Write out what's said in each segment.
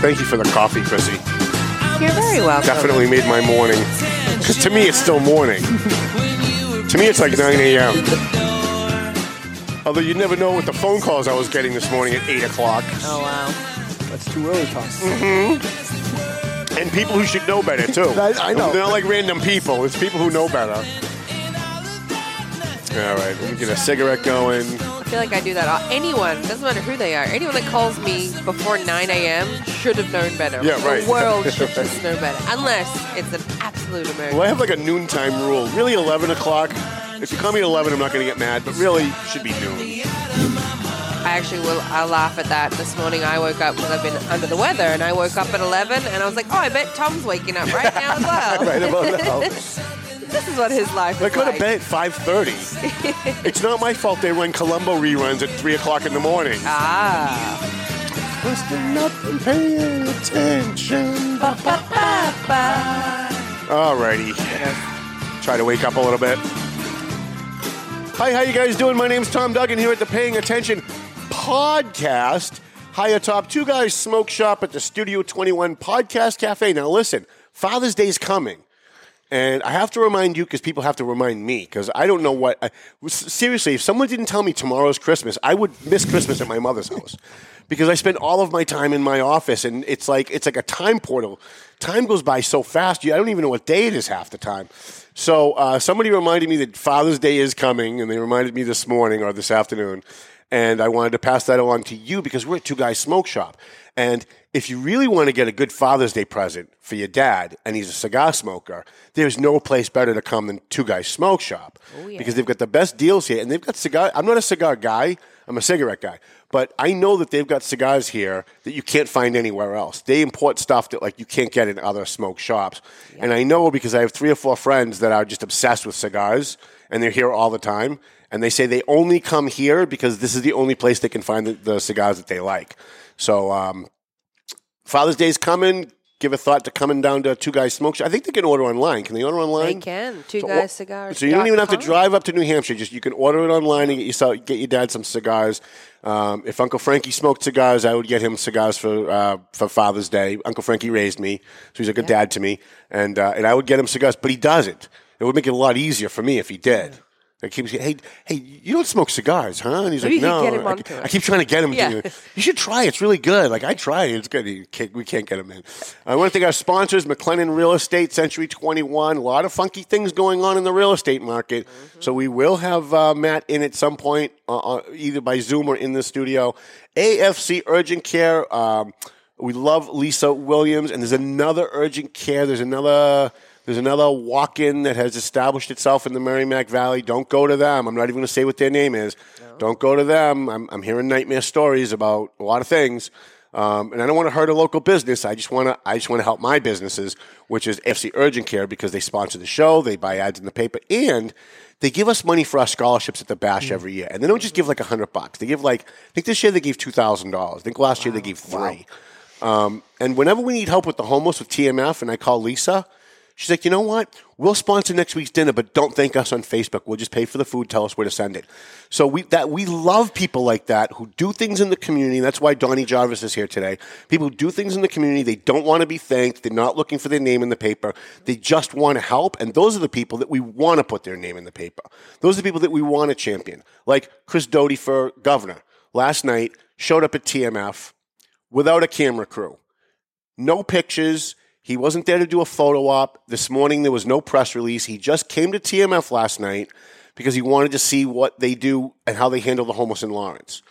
Thank you for the coffee, Chrissy. You're very welcome. Definitely made my morning. Because to me, it's still morning. to me, it's like 9 a.m. Although you never know what the phone calls I was getting this morning at 8 o'clock. Oh wow. That's too early, Tom. Mm-hmm. And people who should know better, too. I- I know. They're not like random people. It's people who know better. All right, let me get a cigarette going. I feel like I do that. Anyone, doesn't matter who they are, anyone that calls me before 9 a.m. should have known better. Yeah, right. The world should just know better. Unless it's an absolute emergency. Well, I have like a noontime rule. Really, 11 o'clock. If you call me at 11, I'm not going to get mad, but really, it should be noon. I actually will. I laugh at that. This morning I woke up because I've been under the weather, and I woke up at 11, and I was like, oh, I bet Tom's waking up right now as well. Right about now. This is what his life I is go to like. bed at 5.30. it's not my fault they run Columbo reruns at 3 o'clock in the morning. Ah. Must have not paying attention. Alrighty. Try to wake up a little bit. Hi, how you guys doing? My name's Tom Duggan here at the Paying Attention podcast. Hi atop Two Guys Smoke Shop at the Studio 21 Podcast Cafe. Now listen, Father's Day's coming. And I have to remind you because people have to remind me because I don't know what. I, seriously, if someone didn't tell me tomorrow's Christmas, I would miss Christmas at my mother's house because I spend all of my time in my office, and it's like it's like a time portal. Time goes by so fast. You, I don't even know what day it is half the time. So uh, somebody reminded me that Father's Day is coming, and they reminded me this morning or this afternoon. And I wanted to pass that along to you because we're at Two Guys Smoke Shop. And if you really want to get a good Father's Day present for your dad, and he's a cigar smoker, there's no place better to come than Two Guys Smoke Shop oh, because they've got the best deals here, and they've got cigar. I'm not a cigar guy; I'm a cigarette guy, but I know that they've got cigars here that you can't find anywhere else. They import stuff that like you can't get in other smoke shops, and I know because I have three or four friends that are just obsessed with cigars, and they're here all the time. And they say they only come here because this is the only place they can find the, the cigars that they like. So um, Father's is coming. Give a thought to coming down to Two Guys Smoke Shop. I think they can order online. Can they order online? They can. Two So, guys cigars. So you don't even have to drive up to New Hampshire. Just you can order it online and get yourself get your dad some cigars. Um, if Uncle Frankie smoked cigars, I would get him cigars for uh, for Father's Day. Uncle Frankie raised me, so he's a good dad to me, and uh, and I would get him cigars. But he doesn't. It would make it a lot easier for me if he did. I keep saying, hey, hey, you don't smoke cigars, huh? And he's Maybe like, no. could get him I, I keep trying to get him Yeah. to. You should try. It's really good. Like I it. It's good. Can't- we can't get him in. I want to thank our sponsors: McLennan Real Estate, Century Twenty One. A lot of funky things going on in the real estate market. So we will have uh, Matt in at some point, uh, uh, either by Zoom or in the studio. AFC Urgent Care. Um, we love Lisa Williams, and there's another urgent care. There's another. There's another walk-in that has established itself in the Merrimack Valley. Don't go to them. I'm not even going to say what their name is. Don't go to them. I'm, I'm hearing nightmare stories about a lot of things, um, and I don't want to hurt a local business. I just want to. I just want to help my businesses, which is AFC Urgent Care, because they sponsor the show, they buy ads in the paper, and they give us money for our scholarships at the Bash every year. And they don't just give like a hundred bucks. They give like I think this year they gave two thousand dollars. I think last year they gave three. Um, and whenever we need help with the homeless with TMF, and I call Lisa, she's like, you know what? We'll sponsor next week's dinner, but don't thank us on Facebook. We'll just pay for the food. Tell us where to send it. So we that we love people like that who do things in the community. That's why Donnie Jarvis is here today. People who do things in the community. They don't want to be thanked. They're not looking for their name in the paper. They just want to help. And those are the people that we want to put their name in the paper. Those are the people that we want to champion. Like Chris Doughty for governor last night showed up at TMF without a camera crew. no pictures. He wasn't there to do a photo op. This morning there was no press release. He just came to TMF last night because he wanted to see what they do and how they handle the homeless in Lawrence.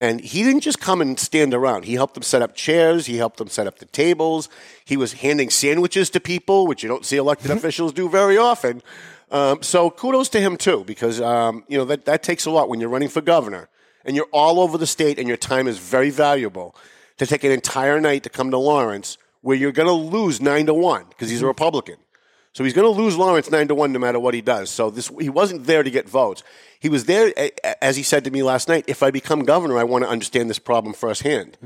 And he didn't just come and stand around. He helped them set up chairs. He helped them set up the tables. He was handing sandwiches to people, which you don't see elected officials do very often. Um, so kudos to him too, because um, you know that that takes a lot when you're running for governor and you're all over the state and your time is very valuable to take an entire night to come to Lawrence where you're going to lose nine to one because he's a Republican. So he's going to lose Lawrence nine to one no matter what he does. So this he wasn't there to get votes. He was there, as he said to me last night. If I become governor, I want to understand this problem firsthand.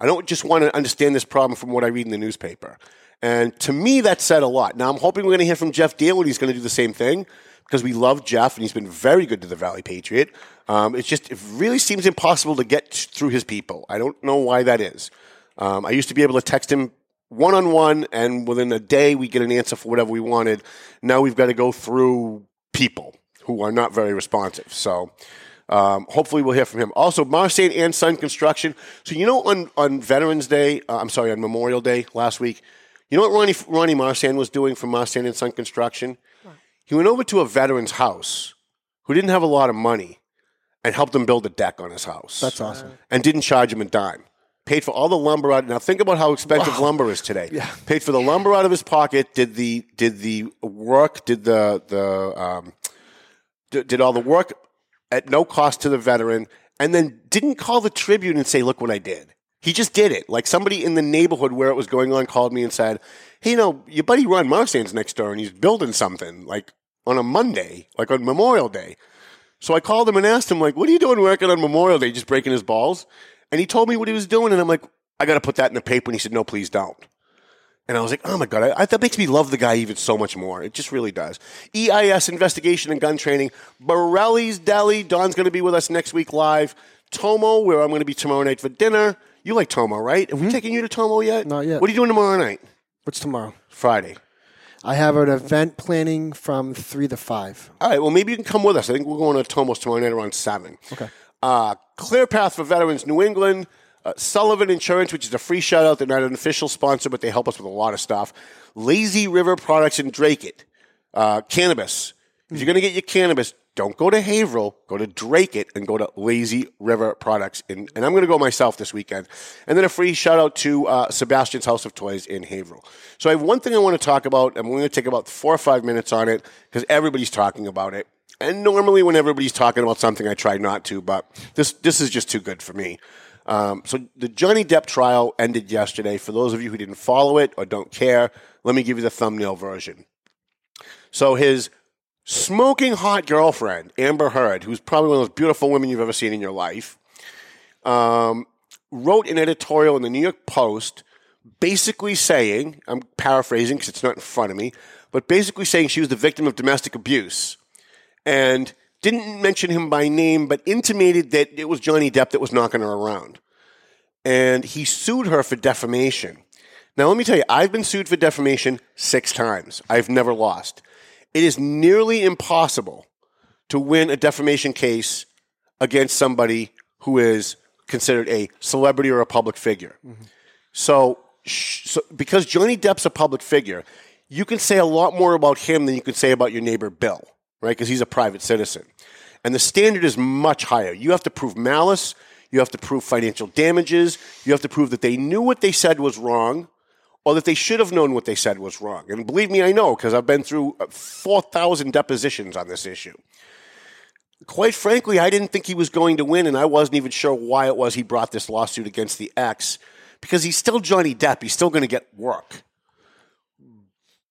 I don't just want to understand this problem from what I read in the newspaper. And to me, that said a lot. Now I'm hoping we're going to hear from Geoff Diehl and he's going to do the same thing because we love Geoff and he's been very good to the Valley Patriot. Um, it's just it really seems impossible to get through his people. I don't know why that is. Um, I used to be able to text him one on one, and within a day we get an answer for whatever we wanted. Now we've got to go through people who are not very responsive. So um, hopefully we'll hear from him. Also, Marsan and Son Construction. So you know on on Veterans Day, uh, I'm sorry, on Memorial Day last week. You know what Ronnie Ronnie Marsan was doing for Marsan and Son Construction? He went over to a veteran's house who didn't have a lot of money and helped him build a deck on his house That's awesome. and didn't charge him a dime. Paid for all the lumber out. Now think about how expensive lumber is today. Paid for the lumber out of his pocket. Did the did the work? Did the the um, did, did all the work at no cost to the veteran, and then didn't call the Tribune and say, "Look what I did." He just did it. Like somebody in the neighborhood where it was going on called me and said, "Hey, you know, your buddy Ron Marsan's next door, and he's building something like on a Monday, like on Memorial Day." So I called him and asked him, like, what are you doing working on Memorial Day? Just breaking his balls? And he told me what he was doing. And I'm like, I got to put that in the paper. And he said, no, please don't. And I was like, oh my God, I, I, that makes me love the guy even so much more. It just really does. EIS, investigation and gun training. Borelli's Deli. Don's going to be with us next week live. Tomo, where I'm going to be tomorrow night for dinner. You like Tomo, right? Have we mm-hmm. taken you to Tomo yet? Not yet. What are you doing tomorrow night? What's tomorrow? Friday. I have an event planning from three to five. All right. Well, maybe you can come with us. I think we're going to Tomos tomorrow night around seven. Okay. Uh, Clear Path for Veterans New England. Uh, Sullivan Insurance, which is a free shout out. They're not an official sponsor, but they help us with a lot of stuff. Lazy River Products in Dracut. Uh, cannabis. If you're going to get your cannabis, don't go to Haverhill, go to Dracut, and go to Lazy River Products. And, and I'm going to go myself this weekend. And then a free shout out to uh, Sebastian's House of Toys in Haverhill. So I have one thing I want to talk about, and we're going to take about four or five minutes on it because everybody's talking about it. And normally, when everybody's talking about something, I try not to, but this this is just too good for me. Um, so the Johnny Depp trial ended yesterday. For those of you who didn't follow it or don't care, let me give you the thumbnail version. So his smoking hot girlfriend, Amber Heard, who's probably one of those beautiful women you've ever seen in your life, um, wrote an editorial in the New York Post basically saying, I'm paraphrasing because it's not in front of me, but basically saying she was the victim of domestic abuse and didn't mention him by name, but intimated that it was Johnny Depp that was knocking her around. And he sued her for defamation. Now, let me tell you, I've been sued for defamation six times. I've never lost. It is nearly impossible to win a defamation case against somebody who is considered a celebrity or a public figure. Mm-hmm. So, so, because Johnny Depp's a public figure, you can say a lot more about him than you can say about your neighbor Bill, right? Because he's a private citizen. And the standard is much higher. You have to prove malice, you have to prove financial damages, you have to prove that they knew what they said was wrong or that they should have known what they said was wrong. And believe me, I know because I've been through uh, 4,000 depositions on this issue. Quite frankly, I didn't think he was going to win, and I wasn't even sure why it was he brought this lawsuit against the ex because he's still Johnny Depp. He's still going to get work.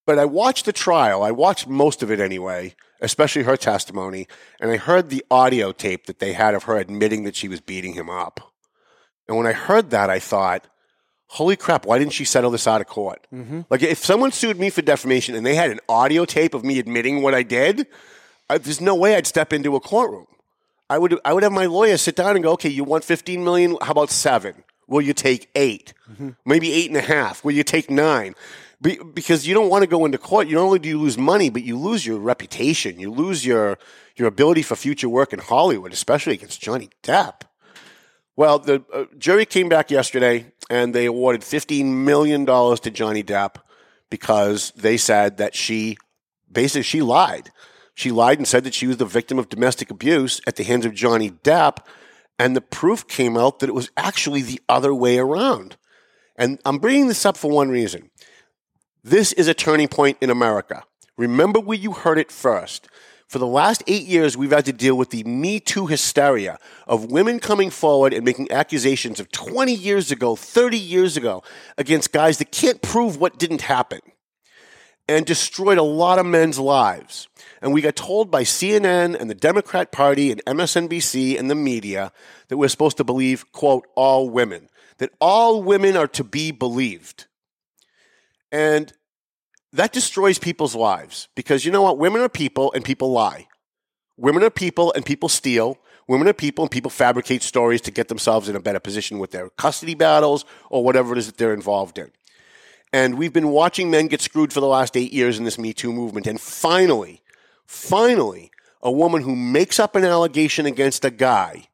But I watched the trial. I watched most of it anyway, especially her testimony, and I heard the audio tape that they had of her admitting that she was beating him up. And when I heard that, I thought, holy crap, why didn't she settle this out of court? Mm-hmm. Like, if someone sued me for defamation and they had an audio tape of me admitting what I did, I, there's no way I'd step into a courtroom. I would, I would have my lawyer sit down and go, okay, you want 15 million? How about seven? Will you take 8 mm-hmm. Maybe eight and a half. Will you take nine? Be, because you don't want to go into court. You not only do you lose money, but you lose your reputation. You lose your, your ability for future work in Hollywood, especially against Johnny Depp. Well, the uh, jury came back yesterday and they awarded $15 million to Johnny Depp because they said that she basically she lied. She lied and said that she was the victim of domestic abuse at the hands of Johnny Depp, and the proof came out that it was actually the other way around. And I'm bringing this up for one reason. This is a turning point in America. Remember where you heard it first. For the last eight years, we've had to deal with the Me Too hysteria of women coming forward and making accusations of 20 years ago, 30 years ago, against guys that can't prove what didn't happen and destroyed a lot of men's lives. And we got told by CNN and the Democrat Party and MSNBC and the media that we're supposed to believe, quote, all women, that all women are to be believed. And that destroys people's lives because you know what? Women are people and people lie. Women are people and people steal. Women are people and people fabricate stories to get themselves in a better position with their custody battles or whatever it is that they're involved in. And we've been watching men get screwed for the last eight years in this Me Too movement. And finally, finally, a woman who makes up an allegation against a guy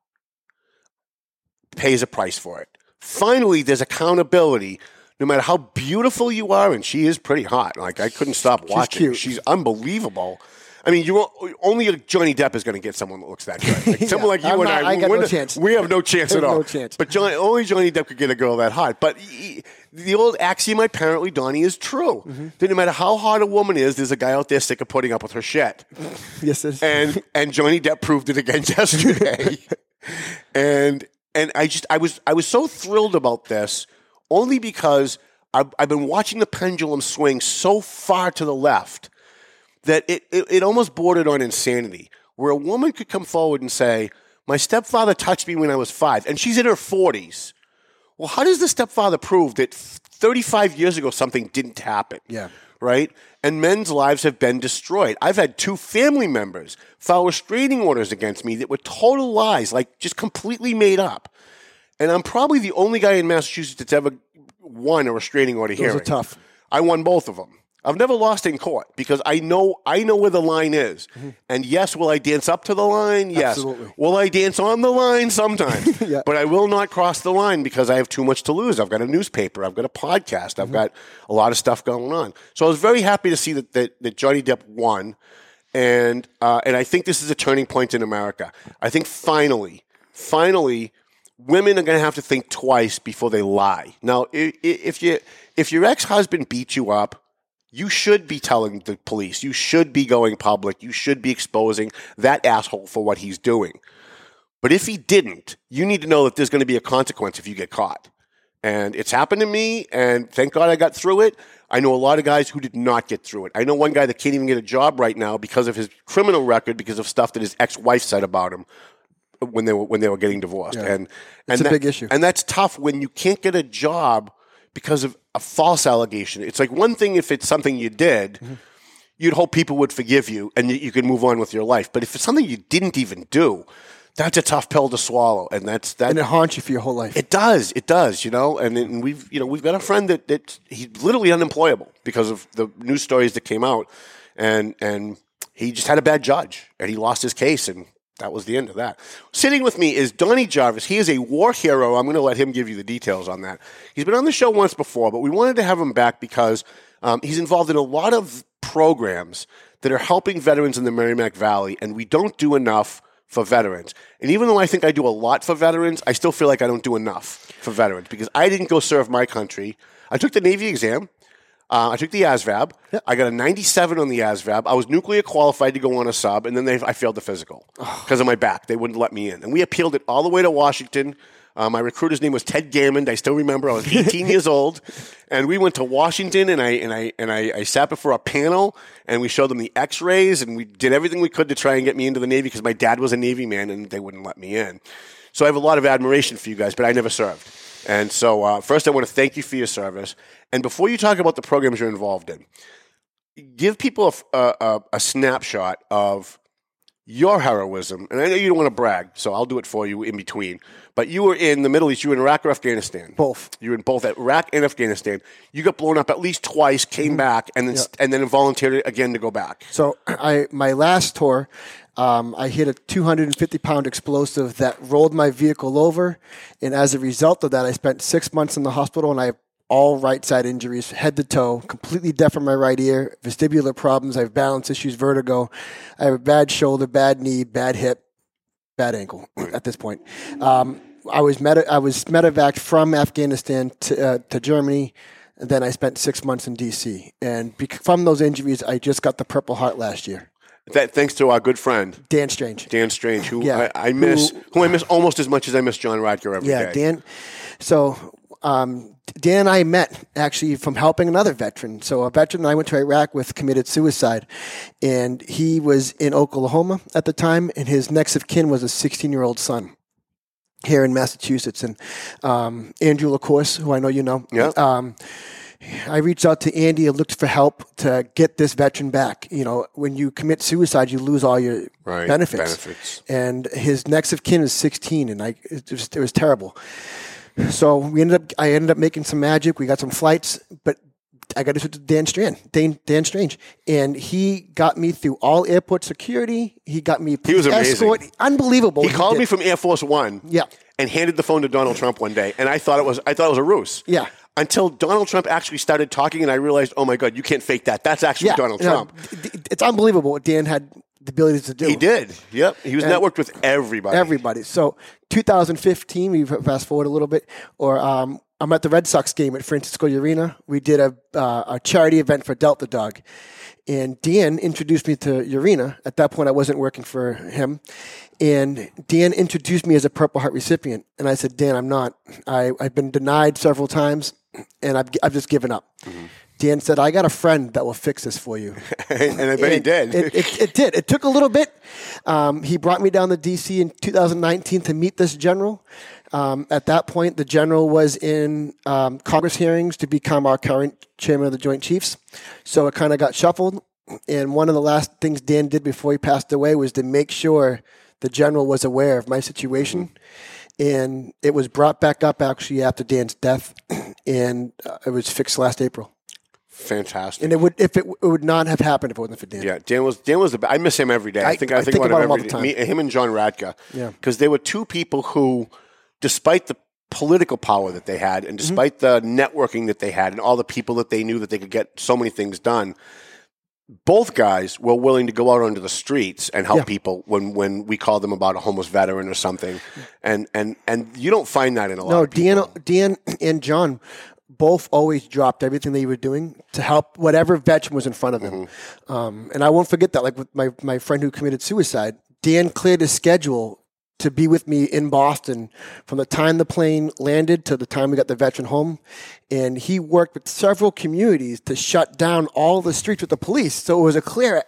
pays a price for it. Finally, there's accountability. No matter how beautiful you are, and she is pretty hot. Like I couldn't stop watching. cute. She's unbelievable. I mean, you only Johnny Depp is going to get someone that looks that good. Like, someone like you I'm and not- I, I we're no not- we have no chance at all. No chance. But Johnny, only Johnny Depp could get a girl that hot. But he, the old axiom, apparently, Donnie, is true. Mm-hmm. That no matter how hot a woman is, there's a guy out there sick of putting up with her shit. Yes, it is. And and Johnny Depp proved it again yesterday. and and I just I was I was so thrilled about this only because I've, I've been watching the pendulum swing so far to the left that it, it, it almost bordered on insanity, where a woman could come forward and say, My stepfather touched me when I was five, and she's in her 40s. Well, how does the stepfather prove that 35 years ago something didn't happen? Yeah. Right? And men's lives have been destroyed. I've had two family members file restraining orders against me that were total lies, like just completely made up. And I'm probably the only guy in Massachusetts that's ever won a restraining order Those hearing. are tough. I won both of them. I've never lost in court because I know I know where the line is. And yes, will I dance up to the line? Yes. Mm-hmm. Absolutely. Will I dance on the line sometimes? Yeah. But I will not cross the line because I have too much to lose. I've got a newspaper, I've got a podcast, Mm-hmm. I've got a lot of stuff going on. So I was very happy to see that that, that Johnny Depp won. And uh, and I think this is a turning point in America. I think finally, finally, women are going to have to think twice before they lie. Now, if you if your ex husband beat you up, you should be telling the police. You should be going public. You should be exposing that asshole for what he's doing. But if he didn't, you need to know that there's going to be a consequence if you get caught. And it's happened to me, and thank God I got through it. I know a lot of guys who did not get through it. I know one guy that can't even get a job right now because of his criminal record, because of stuff that his ex-wife said about him when they were when they were getting divorced. And It's a that- big issue. and that's tough when you can't get a job because of a false allegation. It's like one thing if it's something you did, Mm-hmm. you'd hope people would forgive you and you, you could move on with your life. But if it's something you didn't even do, that's a tough pill to swallow, and that's that. and it haunts you for your whole life. It does. It does. You know, and, and we've you know we've got a friend that that he's literally unemployable because of the news stories that came out, and and he just had a bad judge and he lost his case and. That was the end of that. Sitting with me is Donnie Jarvis. He is a war hero. I'm going to let him give you the details on that. He's been on the show once before, but we wanted to have him back because um, he's involved in a lot of programs that are helping veterans in the Merrimack Valley, and we don't do enough for veterans. And even though I think I do a lot for veterans, I still feel like I don't do enough for veterans because I didn't go serve my country. I took the Navy exam. Uh, I took the ASVAB. I got a 97 on the ASVAB. I was nuclear qualified to go on a sub, and then they, I failed the physical because of my back. They wouldn't let me in. And we appealed it all the way to Washington. Uh, my recruiter's name was Ted Gammond. I still remember. I was 18 years old, and we went to Washington, and I and I and I, I sat before a panel, and we showed them the X-rays, and we did everything we could to try and get me into the Navy because my dad was a Navy man, and they wouldn't let me in. So I have a lot of admiration for you guys, but I never served. And so, uh, first, I want to thank you for your service. And before you talk about the programs you're involved in, give people a, a, a, snapshot of your heroism. And I know you don't want to brag, so I'll do it for you in between. But you were in the Middle East. You were in Iraq or Afghanistan. Both. You were in both Iraq and Afghanistan. You got blown up at least twice, came back, and then and then volunteered again to go back. So I my last tour, Um, I hit a 250 pound explosive that rolled my vehicle over, and as a result of that, I spent six months in the hospital, and I all right side injuries, head to toe, completely deaf in my right ear, vestibular problems. I have balance issues, vertigo. I have a bad shoulder, bad knee, bad hip, bad ankle at this point. Um, I was meta, I was medevaced from Afghanistan to, uh, to Germany. And then I spent six months in DC, and from those injuries, I just got the Purple Heart last year. That thanks to our good friend Dan Strange. Dan Strange, who Yeah. I, I miss, Who- who, I miss almost as much as I miss John Radker every day. Yeah, Dan. So um, Dan and I met actually from helping another veteran. So a veteran I went to Iraq with committed suicide, and he was in Oklahoma at the time, and his next of kin was a 16 year old son. Here in Massachusetts, and um, Andrew LaCourse, who I know you know, Yeah. um, I reached out to Andy and looked for help to get this veteran back. You know, when you commit suicide, you lose all your Right, benefits. benefits. And his next of kin is 16, and I it was, it was terrible. So we ended up. I ended up making some magic. We got some flights, but I got to Dan Strand, Dan, Dan Strange, and he got me through all airport security. He got me. He was amazing. Unbelievable. He what called did. me from Air Force One. Yeah. And handed the phone to Donald Trump one day, and I thought it was I thought it was a ruse. Yeah. Until Donald Trump actually started talking, and I realized, oh my God, you can't fake that. That's actually yeah, Donald Trump. it's unbelievable what Dan had the ability to do. He did. Yep. He was And- networked with everybody. Everybody. So 2015, we fast forward a little bit, or um, I'm at the Red Sox game at Francisco Urena. We did a, uh, a charity event for Delta Dog. And Dan introduced me to Urena. At that point, I wasn't working for him. And Dan introduced me as a Purple Heart recipient. And I said, Dan, I'm not. I, I've been denied several times, and I've, I've just given up. Dan said, I got a friend that will fix this for you. and I bet he did. It, it, it did. It took a little bit. Um, he brought me down to DC in 2019 to meet this general. Um, at that point, the general was in um, Congress hearings to become our current chairman of the Joint Chiefs. So it kind of got shuffled. And one of the last things Dan did before he passed away was to make sure the general was aware of my situation. And it was brought back up actually after Dan's death, and uh, it was fixed last April. Fantastic. And it would if it, it would not have happened if it wasn't for Dan. Yeah, Dan was Dan was the. I miss him every day. I, I- think I, I think, think about, him him all every the time. Me, him and John Radka. Yeah. because they were two people who, despite the political power that they had, Mm-hmm. and despite the networking that they had, and all the people that they knew that they could get so many things done. Both guys were willing to go out onto the streets and help Yeah. people when, when we called them about a homeless veteran or something, and and and you don't find that in a lot. No, of people. Dan, Dan and John both always dropped everything they were doing to help whatever veteran was in front of them. Mm-hmm. Um, and I won't forget that. Like with my, my friend who committed suicide, Dan cleared his schedule to be with me in Boston from the time the plane landed to the time we got the veteran home. And he worked with several communities to shut down all the streets with the police. So it was a clear. And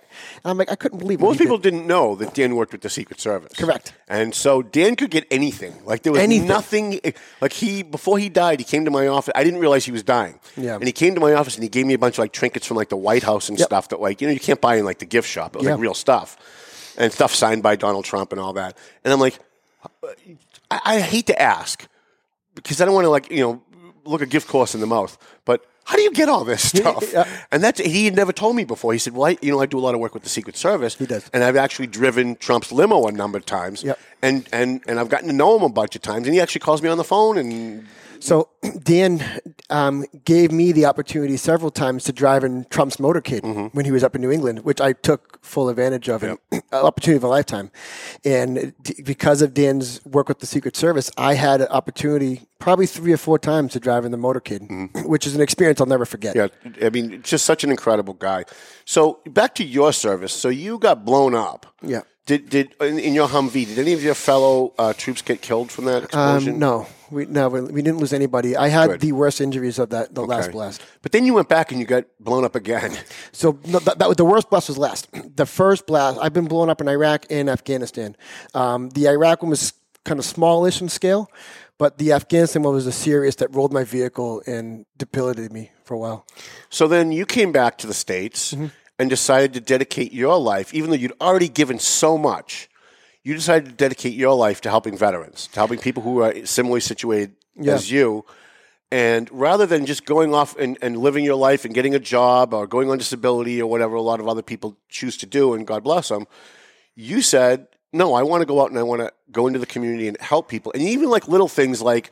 I'm like, I couldn't believe what Most people did. didn't know that Dan worked with the Secret Service. Correct. And so Dan could get anything. Like there was Anything. nothing. Like he before he died, he came to my office. I didn't realize he was dying. Yeah. And he came to my office and he gave me a bunch of like trinkets from like the White House and Yep. stuff that like you know you can't buy in like the gift shop. It was like real stuff, and stuff signed by Donald Trump and all that. And I'm like, I, I hate to ask because I don't want to like you know look a gift horse in the mouth, but. How do you get all this stuff? Yeah. And that's he had never told me before. He said, "Well, I, you know, I do a lot of work with the Secret Service." He does. and I've actually driven Trump's limo a number of times. Yep. And and and I've gotten to know him a bunch of times, and he actually calls me on the phone. And So Dan um, gave me the opportunity several times to drive in Trump's motorcade Mm-hmm. when he was up in New England, which I took full advantage of, and an opportunity of a lifetime. And d- because of Dan's work with the Secret Service, I had an opportunity probably three or four times to drive in the motorcade, which is an experience I'll never forget. Mm-hmm. yeah, I mean, just such an incredible guy. So back to your service. So you got blown up. Yeah. Did did in, in your Humvee? Did any of your fellow uh, troops get killed from that explosion? Um, no, we no, we we didn't lose anybody. I had Good. the worst injuries of that the last blast. But then you went back and you got blown up again. So no, that, that was the worst blast was last. The first blast, I've been blown up in Iraq and Afghanistan. Um, the Iraq one was kind of smallish in scale, but the Afghanistan one was the serious that rolled my vehicle and debilitated me for a while. So then you came back to the States Mm-hmm. And decided to dedicate your life, even though you'd already given so much, you decided to dedicate your life to helping veterans, to helping people who are similarly situated Yeah. as you. And rather than just going off and, and living your life and getting a job or going on disability or whatever a lot of other people choose to do, and God bless them, You said, no, I want to go out and I want to go into the community and help people. And even like little things like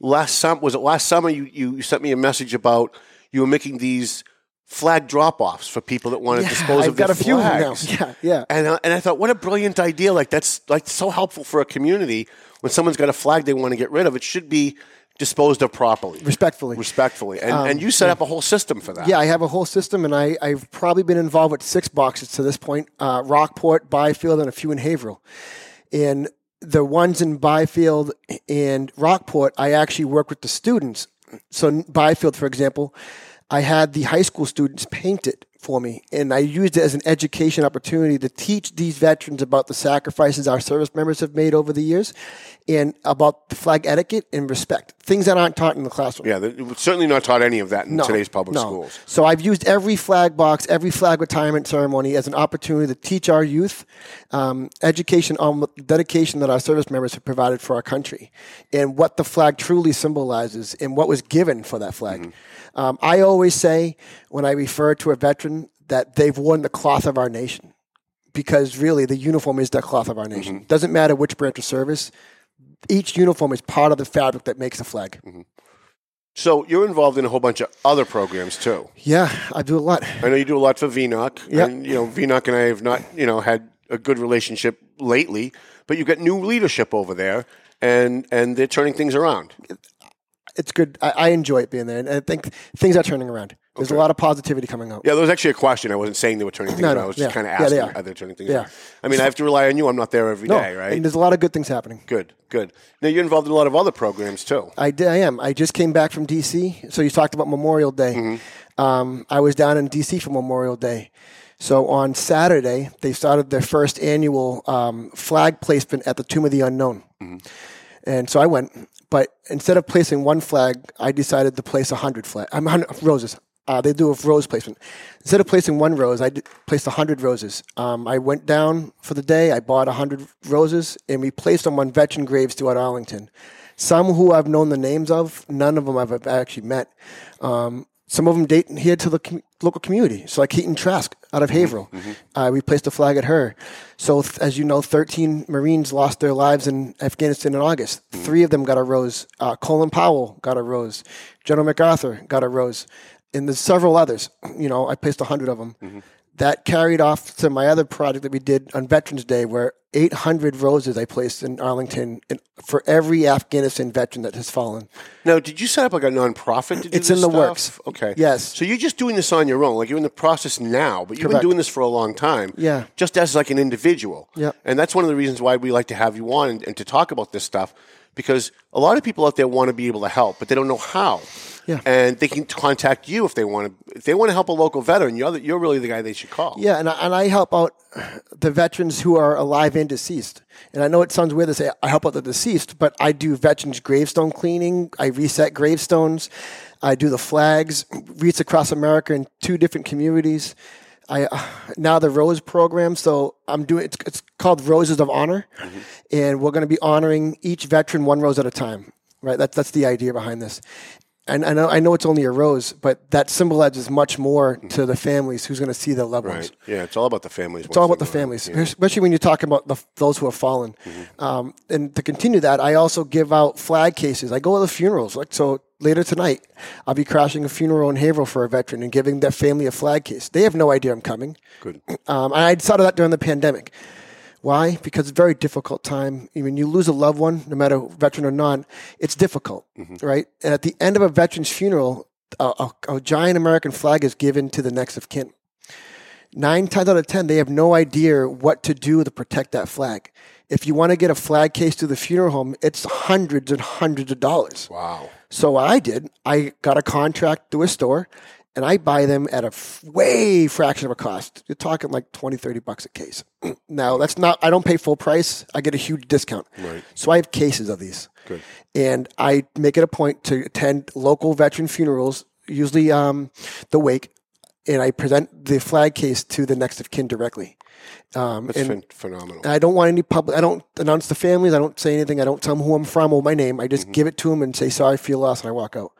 last summer, was it last summer you, you sent me a message about you were making these flag drop offs for people that want to Yeah, dispose I've of their got a few of them now. flags. Yeah, yeah. And, uh, and I thought, what a brilliant idea. Like, that's like so helpful for a community when someone's got a flag they want to get rid of. It should be disposed of properly. Respectfully. Respectfully. And, and you set up a whole system for that. Yeah, I have a whole system, and I, I've probably been involved with six boxes to this point uh, Rockport, Byfield, and a few in Haverhill. And the ones in Byfield and Rockport, I actually work with the students. So, Byfield, for example, I had the high school students paint it for me, and I used it as an education opportunity to teach these veterans about the sacrifices our service members have made over the years and about the flag etiquette and respect, things that aren't taught in the classroom. Yeah, certainly not taught any of that in No, today's public no. schools. So I've used every flag box, every flag retirement ceremony as an opportunity to teach our youth um, education on the dedication that our service members have provided for our country and what the flag truly symbolizes and what was given for that flag. Mm-hmm. Um, I always say when I refer to a veteran that they've worn the cloth of our nation because really the uniform is the cloth of our nation. Mm-hmm. Doesn't matter which branch of service. Each uniform is part of the fabric that makes the flag. Mm-hmm. So you're involved in a whole bunch of other programs too. Yeah, I do a lot. I know you do a lot for VNOC. Yep. And, you know, VNOC and I have not, you know, had a good relationship lately, but you've got new leadership over there and, and they're turning things around. It's good. I, I enjoy it being there, and I think things are turning around. There's a lot of positivity coming out. Yeah, there was actually a question. I wasn't saying they were turning things No, around. no, I was just kind of Yeah, they asking, are. are. they turning things Yeah. around? I mean, I have to rely on you. I'm not there every day, no, right? and there's a lot of good things happening. Good, good. Now, you're involved in a lot of other programs too. I did. I am. I just came back from DC. So you talked about Memorial Day. Mm-hmm. Um, I was down in DC for Memorial Day. So on Saturday, they started their first annual um, flag placement at the Tomb of the Unknown. Mm-hmm. And so I went, but instead of placing one flag, I decided to place a hundred flag. I'm hundred roses. Uh, they do a rose placement. Instead of placing one rose, I d- placed a hundred roses. Um, I went down for the day. I bought a hundred roses, and we placed them on veteran graves throughout Arlington. Some who I've known the names of, none of them I've actually met. Um, some of them date here to the com- local community. So like Keaton Trask out of Haverhill, uh, we placed a flag at her. So th- as you know, 13 Marines lost their lives in Afghanistan in August. Three of them got a rose. Uh, Colin Powell got a rose. General MacArthur got a rose. And there's several others. You know, I placed a hundred of them. That carried off to my other project that we did on Veterans Day, where 800 roses I placed in Arlington for every Afghanistan veteran that has fallen. Now, did you set up like a nonprofit to do It's this in the stuff? works. Okay. Yes. So you're just doing this on your own, like you're in the process now, but you've Correct. been doing this for a long time. Yeah. Just as like an individual. Yeah. And that's one of the reasons why we like to have you on and, and to talk about this stuff, because a lot of people out there want to be able to help, but they don't know how. Yeah. And they can contact you if they want to. If they want to help a local veteran, you're the, you're really the guy they should call. Yeah, and I, and I help out the veterans who are alive and deceased. And I know it sounds weird to say I help out the deceased, but I do veterans gravestone cleaning. I reset gravestones. I do the flags, wreaths across America in two different communities. I uh, now the Rose program. So I'm doing it's, it's called Roses of Honor, and we're going to be honoring each veteran one rose at a time. Right. That's that's the idea behind this. And I know I know it's only a rose, but that symbolizes much more to the families who's going to see their loved ones. Right. Yeah. It's all about the families. It's all about the families, especially when you're talking about the, those who have fallen. Mm-hmm. Um, and to continue that, I also give out flag cases. I go to the funerals. Like so, later tonight, I'll be crashing a funeral in Haverhill for a veteran and giving their family a flag case. They have no idea I'm coming. Good. Um, and I started that during the pandemic. Why? Because it's a very difficult time. I mean, you lose a loved one, no matter veteran or non, it's difficult, mm-hmm. right? And at the end of a veteran's funeral, a, a, a giant American flag is given to the next of kin. Nine times out of ten, they have no idea what to do to protect that flag. If you want to get a flag case to the funeral home, it's hundreds and hundreds of dollars. Wow. So what I did, I got a contract through a store and I buy them at a f- way fraction of a cost. You're talking like 20, 30 bucks a case. now that's not, I don't pay full price. I get a huge discount. Right. So I have cases of these. Good. And I make it a point to attend local veteran funerals, usually um, the wake, and I present the flag case to the next of kin directly. Um, That's phen- phenomenal. I don't want any public. I don't announce the families. I don't say anything. I don't tell them who I'm from or my name. I Mm-hmm. just give it to them and say sorry for your loss, and I walk out.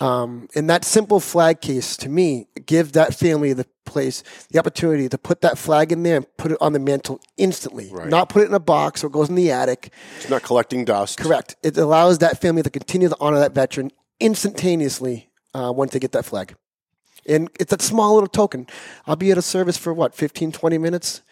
Um, and that simple flag case to me gives that family the place the opportunity to put that flag in there and put it on the mantle instantly, Right. not put it in a box or it goes in the attic. It's not collecting dust. Correct. It allows that family to continue to honor that veteran instantaneously uh, once they get that flag. And it's a small little token. I'll be at a service for what, 15, 20 minutes?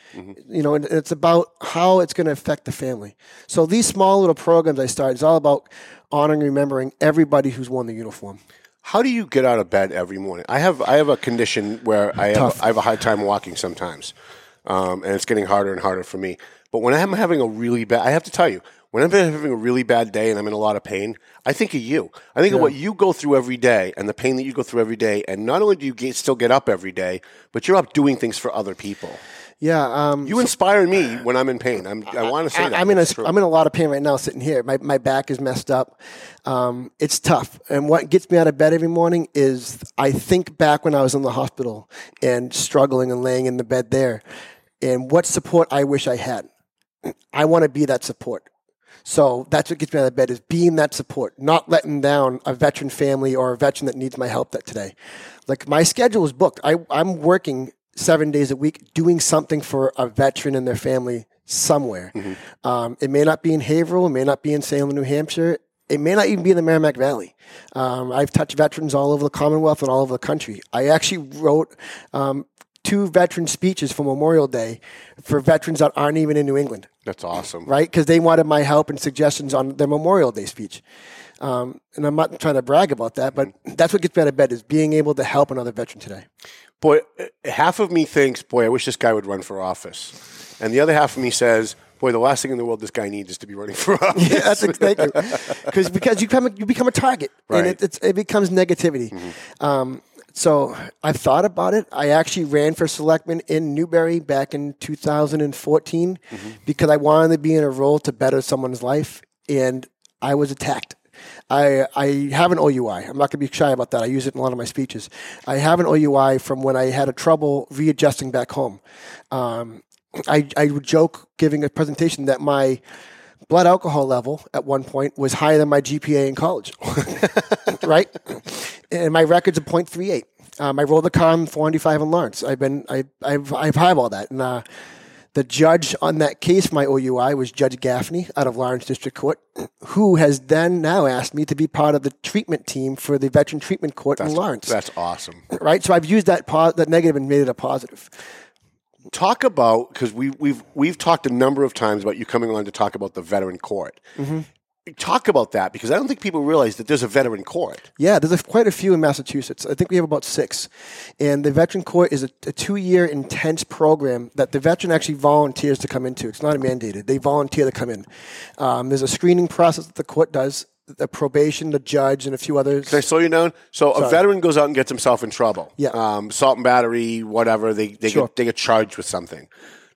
You know, and it's about how it's going to affect the family. So these small little programs I started is all about honoring and remembering everybody who's worn the uniform. How do you get out of bed every morning? I have I have a condition where I have, I have a hard time walking sometimes, um, and it's getting harder and harder for me. But when I'm having a really bad, I have to tell you, when I'm having a really bad day and I'm in a lot of pain, I think of you. I think of what you go through every day and the pain that you go through every day. And not only do you get, still get up every day, but you're up doing things for other people. Yeah. Um, You inspire me when I'm in pain. I'm, I want to say I, that. I'm in a, It's true. I'm in a lot of pain right now sitting here. My, my back is messed up. Um, it's tough. And what gets me out of bed every morning is I think back when I was in the hospital and struggling and laying in the bed there and what support I wish I had. I want to be that support. So that's what gets me out of bed is being that support, not letting down a veteran family or a veteran that needs my help that today. Like my schedule is booked. I, I'm working seven days a week doing something for a veteran and their family somewhere. Um, it may not be in Haverhill, it may not be in Salem, New Hampshire. It may not even be in the Merrimack Valley. Um, I've touched veterans all over the Commonwealth and all over the country. I actually wrote um, two veteran speeches for Memorial Day for veterans that aren't even in New England That's awesome. right? Because they wanted my help and suggestions on their Memorial Day speech. Um, and I'm not trying to brag about that, but that's what gets me out of bed is being able to help another veteran today. Boy, uh, half of me thinks, boy, I wish this guy would run for office. And the other half of me says, boy, the last thing in the world this guy needs is to be running for office. Yeah, that's thank you. Because because you become a, you become a target, Right. and it, it's, it becomes negativity. Um, so I've thought about it. I actually ran for selectman in Newbury back in 2014 because I wanted to be in a role to better someone's life, and I was attacked. I I have an OUI. I'm not going to be shy about that. I use it in a lot of my speeches. I have an OUI from when I had a trouble readjusting back home. Um, I I would joke giving a presentation that my blood alcohol level at one point was higher than my GPA in college, right? And my record's a .38. Um, I rolled the car on 495 in Lawrence. I've been, I, I've, I've highballed that. And uh, the judge on that case for my OUI was Judge Gaffney out of Lawrence District Court, who has then now asked me to be part of the treatment team for the Veteran Treatment Court in Lawrence. That's awesome. right? So I've used that po- that negative and made it a positive. talk about because we, we've we've talked a number of times about you coming on to talk about the veteran court. Mm-hmm. Talk about that because I don't think people realize that there's a veteran court. Yeah, there's a, quite a few in Massachusetts. I think we have about six. And the Veteran Court is a, a two year intense program that the veteran actually volunteers to come into. It's not mandated, they volunteer to come in. Um, there's a screening process that the court does, the probation, the judge, and a few others. Can I slow you down? So a veteran goes out and gets himself in trouble. Yeah. Um, salt and battery, whatever. They they Sure. get they get charged with something,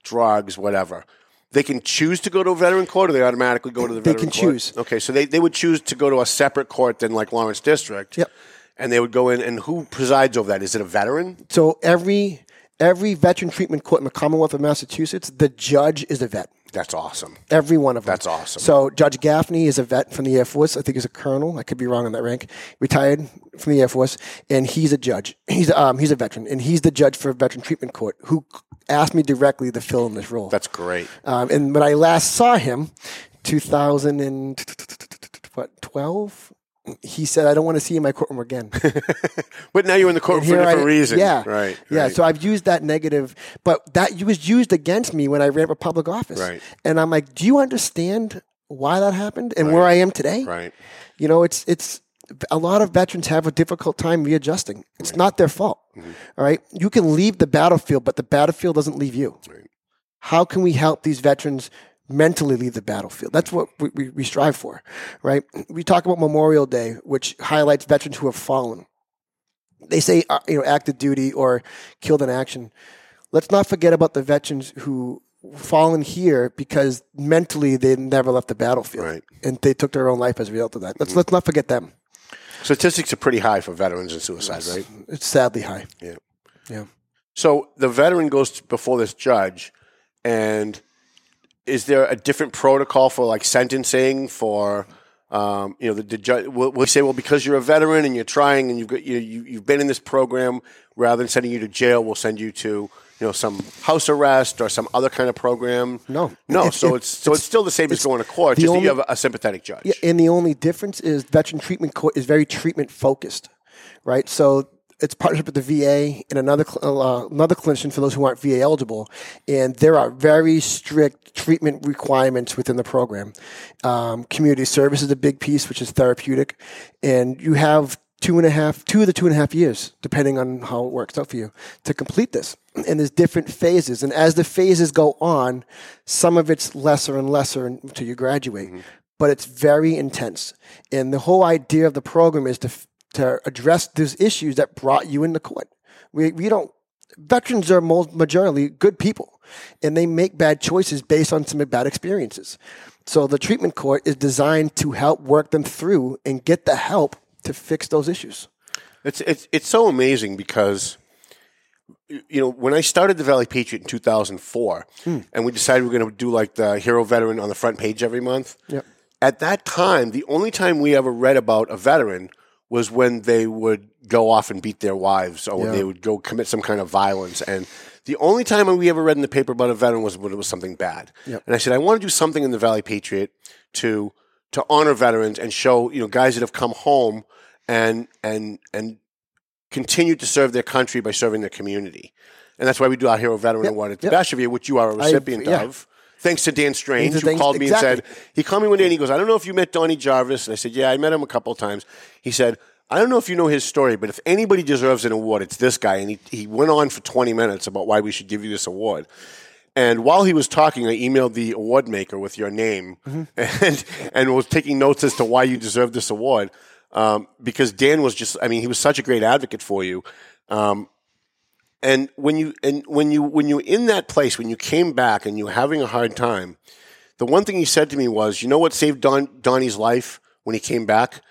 drugs, whatever. They can choose to go to a veteran court, or they automatically go to the They veteran can court? choose. Okay, so they, they would choose to go to a separate court than like Lawrence District. Yep. And they would go in, and who presides over that? Is it a veteran? So every every veteran treatment court in the Commonwealth of Massachusetts, the judge is a vet. That's awesome. Every one of them. That's awesome. So Judge Gaffney is a vet from the Air Force. I think he's a colonel. I could be wrong on that rank. Retired from the Air Force, and he's a judge. He's um he's a veteran, and he's the judge for a Veteran Treatment Court who asked me directly to fill in this role. That's great. Um, and when I last saw him, 2000 and what 12, he said, "I don't want to see you in my courtroom again." But now you're in the courtroom for a different I- reason. Yeah, Right. Yeah. right. So I've used that negative, but that was used against me when I ran for public office. Right. And I'm like, do you understand why that happened and where I am today? Right. You know, it's it's a lot of veterans have a difficult time readjusting. It's not their fault. Mm-hmm. all right. You can leave the battlefield, but the battlefield doesn't leave you. How can we help these veterans mentally leave the battlefield? That's what we, we, we strive for, right? We talk about Memorial Day, which highlights veterans who have fallen. They say, uh, you know, active duty or killed in action. Let's not forget about the veterans who fallen here because mentally they never left the battlefield Right. and they took their own life as a result of that. Let's let's not forget them. Statistics are pretty high for veterans and suicide, right? It's sadly high. Yeah. Yeah. So the veteran goes before this judge, and is there a different protocol for like sentencing for Um, you know, the, the judge will will say, well, because you're a veteran and you're trying and you've got you, you you've been in this program, rather than sending you to jail, we'll send you to you know some house arrest or some other kind of program. No. no. It's- so it- it's so it's still the same as going to court, just that you have a, a sympathetic judge. Yeah, and the only difference is veteran treatment court is very treatment focused, right? So it's partnership with the VA and another cl- uh, another clinician for those who aren't VA eligible, and there are very strict treatment requirements within the program. Um, community service is a big piece, which is therapeutic, and you have two and a half, two of the two and a half years, depending on how it works out for you, to complete this. And there's different phases, and as the phases go on, some of it's lesser and lesser until you graduate mm-hmm. but it's very intense. And the whole idea of the program is to to address those issues that brought you into court. We we don't veterans are most majority good people, and they make bad choices based on some bad experiences. So the treatment court is designed to help work them through and get the help to fix those issues. It's it's it's so amazing because you know when I started the Valley Patriot in 2004, Hmm. and we decided we are going to do like the hero veteran on the front page every month. Yep. At that time, the only time we ever read about a veteran was when they would go off and beat their wives, or when they would go commit some kind of violence. And the only time we ever read in the paper about a veteran was when it was something bad. Yep. And I said, I want to do something in the Valley Patriot to to honor veterans and show you know guys that have come home and and and continue to serve their country by serving their community. And that's why we do our Hero Veteran Yep. Award at the Yep. Bashevere, which you are a recipient yeah. of. Thanks to Dan Strange, who called me and said, he called me one day and he goes, I don't know if you met Donnie Jarvis. And I said, Yeah, I met him a couple of times. He said, I don't know if you know his story, but if anybody deserves an award, it's this guy. And he, he went on for 20 minutes about why we should give you this award. And while he was talking, I emailed the award maker with your name and and was taking notes as to why you deserve this award. Um, because Dan was just, I mean, he was such a great advocate for you. Um, and when you and when you when you in that place, when you came back and you were having a hard time, the one thing he said to me was, "You know what saved Don, Donnie's life when he came back?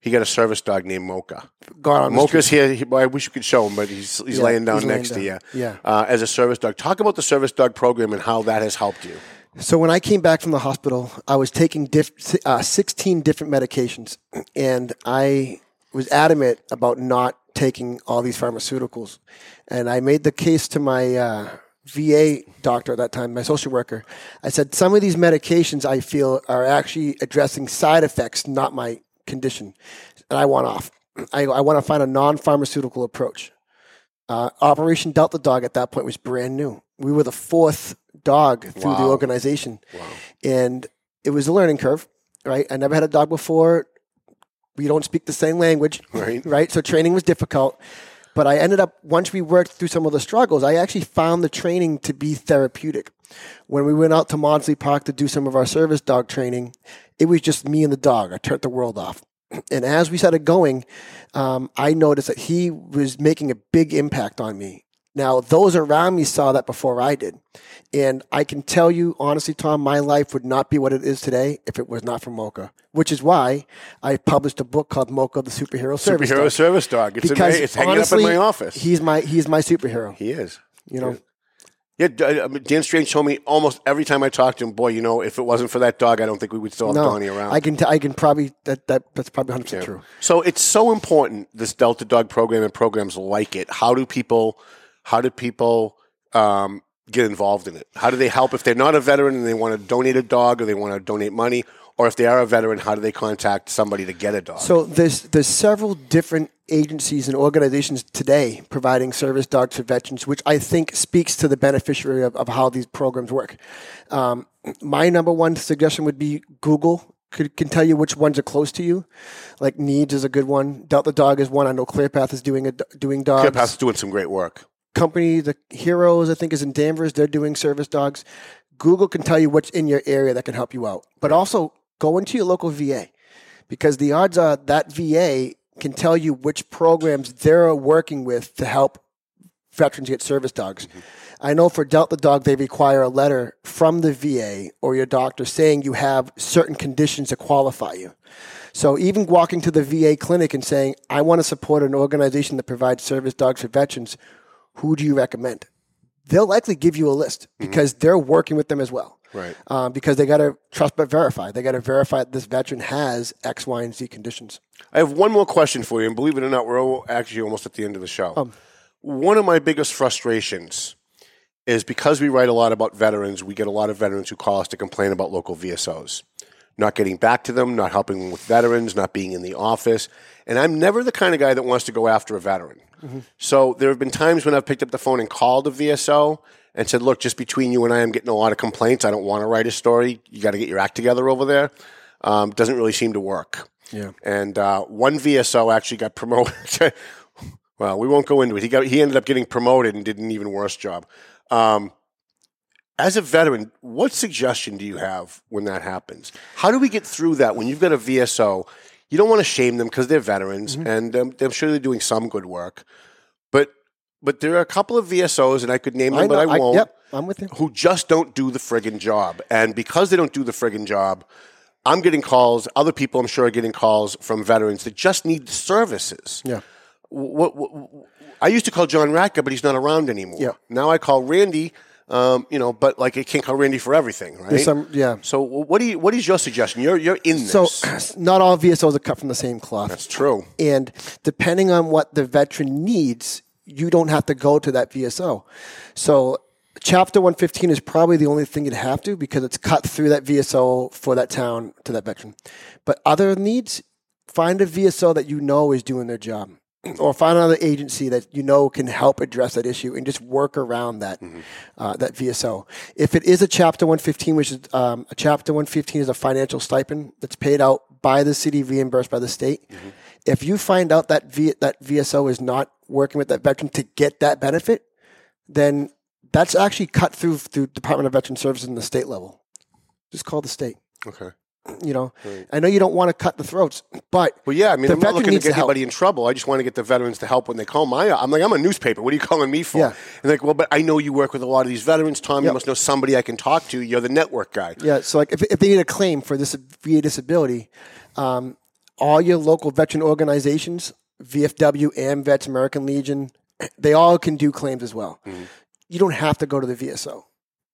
He got a service dog named Mocha. God, on Mocha's here. He, I wish you could show him, but he's he's Yeah, laying down he's laying next to you. Yeah. uh, as a service dog. Talk about the service dog program and how that has helped you. So when I came back from the hospital, I was taking diff- uh, 16 different medications, and I was adamant about not taking all these pharmaceuticals. And I made the case to my uh, VA doctor at that time, my social worker. I said, some of these medications I feel are actually addressing side effects, not my condition. And I want off. I, I want to find a non-pharmaceutical approach. Uh, Operation Delta Dog at that point was brand new. We were the fourth dog through the Wow. organization, and it was a learning curve. Right, I never had a dog before. We don't speak the same language, Right. Right, so training was difficult. But I ended up once we worked through some of the struggles, I actually found the training to be therapeutic. When we went out to Maudslay Park to do some of our service dog training, it was just me and the dog. I turned the world off. And as we started going, um, I noticed that he was making a big impact on me. Now, those around me saw that before I did. And I can tell you, honestly, Tom, my life would not be what it is today if it was not for Mocha, which is why I published a book called Mocha, the Superhero Service Superhero Dog. service dog. It's, Because it's hanging honestly, up in my office. He's my, he's my superhero. he is. You know, Yeah, I mean, Dan Strange told me almost every time I talked to him, boy, you know, if it wasn't for that dog, I don't think we would still have no, Donnie around. I can, t- I can probably, that, that, that's probably 100% true. So it's so important this Delta Dog program and programs like it. How do people, how do people um, get involved in it? How do they help if they're not a veteran and they want to donate a dog or they want to donate money, or if they are a veteran, how do they contact somebody to get a dog? So there's there's several different agencies and organizations today providing service dogs for veterans, which I think speaks to the beneficiary of, of how these programs work. Um, my number one suggestion would be Google. Could, can tell you which ones are close to you. Like NEADS is a good one. Delta Dog is one. I know ClearPath is doing a, doing dogs. ClearPath's doing some great work. company, the Heroes, I think, is in Danvers. They're doing service dogs. Google can tell you what's in your area that can help you out. But also go into your local VA because the odds are that VA can tell you which programs they're working with to help veterans get service dogs. Mm-hmm. I know for Delta Dog, they require a letter from the VA or your doctor saying you have certain conditions to qualify you. So even walking to the VA clinic and saying, I want to support an organization that provides service dogs for veterans, who do you recommend? They'll likely give you a list mm-hmm. because they're working with them as well. Right. Um, because they got to trust but verify. They got to verify that this veteran has X, Y, and Z conditions. I have one more question for you, and believe it or not, we're al- actually almost at the end of the show. Um. one of my biggest frustrations is because we write a lot about veterans, we get a lot of veterans who call us to complain about local VSOs. Not getting back to them, not helping them with veterans, not being in the office. And I'm never the kind of guy that wants to go after a veteran. So there have been times when I've picked up the phone and called a VSO and said, look, just between you and I, I'm getting a lot of complaints. I don't want to write a story. You got to get your act together over there. Um, doesn't really seem to work. Yeah. And uh, one VSO actually got promoted. well, we won't go into it. He got he ended up getting promoted and did an even worse job. Um, as a veteran, what suggestion do you have when that happens? How do we get through that when you've got a VSO? You don't want to shame them because they're veterans, Mm-hmm. and um, I'm sure they're doing some good work. But but there are a couple of VSOs, and I could name them, but know- I won't yep, I'm with you. who just don't do the friggin' job. And because they don't do the friggin' job, I'm getting calls, other people I'm sure are getting calls from veterans that just need the services. Yeah. What, what, I used to call John Ratka, but he's not around anymore. Yeah. Now I call Randy, um, you know, but like I can't call Randy for everything, right? Some, yeah. so what do you, what is your suggestion? You're, you're in this. So not all VSOs are cut from the same cloth. That's true. And depending on what the veteran needs, you don't have to go to that VSO. So Chapter 115 is probably the only thing you'd have to because it's cut through that VSO for that town to that veteran. But other needs, find a VSO that you know is doing their job. Or find another agency that you know can help address that issue and just work around that uh, that VSO. If it is a Chapter 115, which is um, a Chapter 115 is a financial stipend that's paid out by the city, reimbursed by the state. If you find out that v- that VSO is not working with that veteran to get that benefit, then that's actually cut through through Department of Veteran Services in the state level. Just call the state. Okay. You know, I know you don't want to cut the throats, but Well, yeah, I mean, the I'm not looking to get help. anybody in trouble. I just want to get the veterans to help when they call my. I'm like, I'm a newspaper. What are you calling me for? Yeah. And like, well, but I know you work with a lot of these veterans, Tom. You must know somebody I can talk to. You're the network guy. Yeah, so like if, if they need a claim for this VA disability, um, all your local veteran organizations, VFW, AMVETS, American Legion, they all can do claims as well. You don't have to go to the VSO.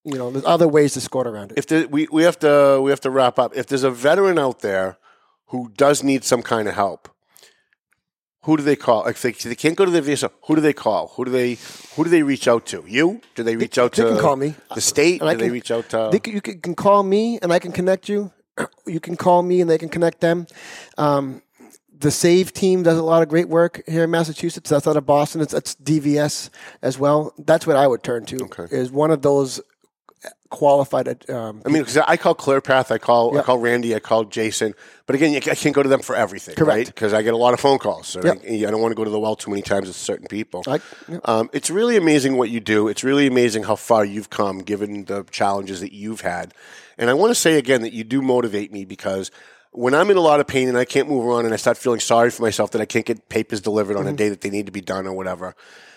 You know, there's other ways to skirt around it. If there, we we have to we have to wrap up. If there's a veteran out there who does need some kind of help, who do they call? If they, they can't go to the VSO, who do they call? Who do they who do they reach out to? You? Do they reach out they to? can call me. The state? And I do they reach out to? They can, you can, can call me and I can connect you. You can call me and they can connect them. Um, the SAVE team does a lot of great work here in Massachusetts. That's out of Boston. It's, it's DVS as well. That's what I would turn to. Okay. Is one of those qualified. Um, I mean, because I call ClearPath, I call I call Randy, I call Jason, but again, I can't go to them for everything, Correct. right? Because I get a lot of phone calls. and Yep. I, I don't want to go to the well too many times with certain people. I- yep. um, it's really amazing what you do. It's really amazing how far you've come, given the challenges that you've had. And I want to say again that you do motivate me because when I'm in a lot of pain and I can't move around and I start feeling sorry for myself that I can't get papers delivered on a day that they need to be done or whatever,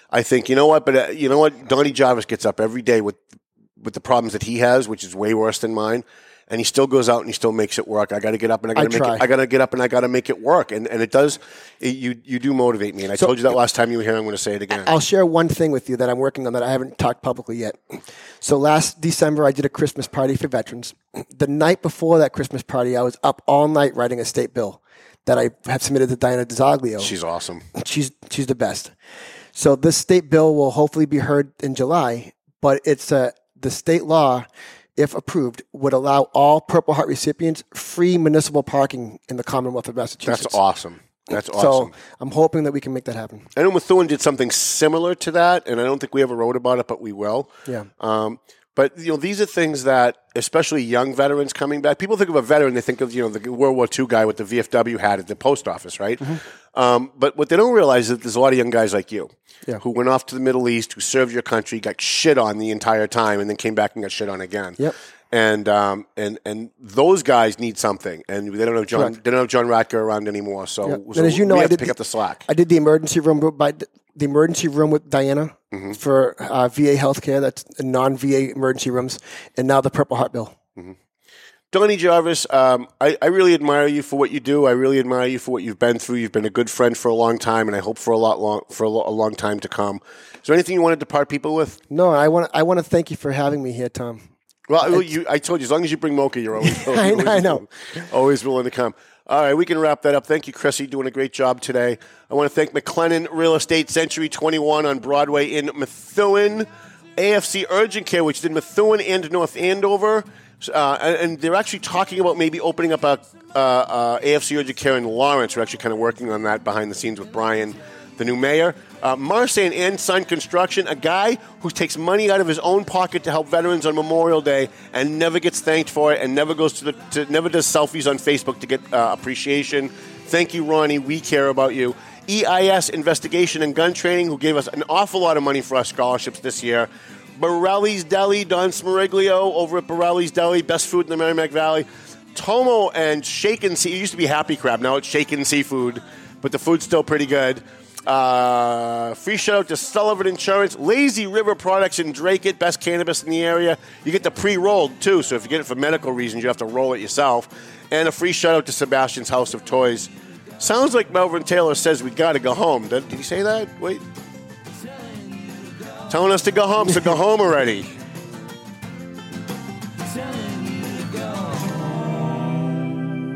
I think you know what? But uh, you know what? Donnie Jarvis gets up every day with with the problems that he has, which is way worse than mine. And he still goes out and he still makes it work. I got to get up and I got to make try. it. I got to get up and I got to make it work. And and it does. It, you you do motivate me. And I told you that last time you were here. I'm going to say it again. I'll share one thing with you that I'm working on that I haven't talked publicly yet. So last December, I did a Christmas party for veterans. The night before that Christmas party, I was up all night writing a state bill that I have submitted to Diana DiZoglio. She's awesome. she's she's the best. So this state bill will hopefully be heard in July, but it's uh, the state law, if approved, would allow all Purple Heart recipients free municipal parking in the Commonwealth of Massachusetts. That's awesome. That's awesome. So. I'm hoping that we can make that happen. I know Methuen did something similar to that, and I don't think we ever wrote about it, but we will. Yeah. Um, but you know, these are things that, especially young veterans coming back, people think of a veteran, they think of you know the World War II guy with the VFW hat at the post office, right? Um, but what they don't realize is that there's a lot of young guys like you Yeah. who went off to the Middle East, who served your country, got shit on the entire time, and then came back and got shit on again. Yep. And um, and and those guys need something, and they don't have John. Correct. They don't have John Ratker around anymore. So, Yeah. so as you know, I did pick the, up the slack. I did the emergency room by the emergency room with Diana Mm-hmm. for uh, VA healthcare. That's non VA emergency rooms, and now the Purple Heart bill. Donnie Jarvis, um, I, I really admire you for what you do. I really admire you for what you've been through. You've been a good friend for a long time, and I hope for a lot long for a, lo- a long time to come. Is there anything you want to depart people with? No, I want I want to thank you for having me here, Tom. Well, you, I told you, as long as you bring mocha, you're always, I- always, I know. always willing to come. All right, we can wrap that up. Thank you, Chrissy, doing a great job today. I want to thank McLennan Real Estate Century 21 on Broadway in Methuen, AFC Urgent Care, which is in Methuen and North Andover. Uh, and, and they're actually talking about maybe opening up a uh, uh, AFC Urgent Care in Lawrence. We're actually kind of working on that behind the scenes with Brian, the new mayor. Uh, Marsan and Son Construction, a guy who takes money out of his own pocket to help veterans on Memorial Day and never gets thanked for it, and never goes to the to, never does selfies on Facebook to get uh, appreciation. Thank you, Ronnie. We care about you. EIS Investigation and Gun Training, who gave us an awful lot of money for our scholarships this year. Borelli's Deli, Don Smeriglio over at Borelli's Deli, best food in the Merrimack Valley. Tomo and Shaken Sea. It used to be Happy Crab. Now it's Shaken Seafood, but the food's still pretty good. Uh, free shout out to Sullivan Insurance, Lazy River Products in Dracut, best cannabis in the area. You get the pre rolled too, so if you get it for medical reasons, you have to roll it yourself. And a free shout out to Sebastian's House of Toys. Sounds like Melvin Taylor says we got to go home. Did, did he say that? Wait. Telling us to go home, so go home already.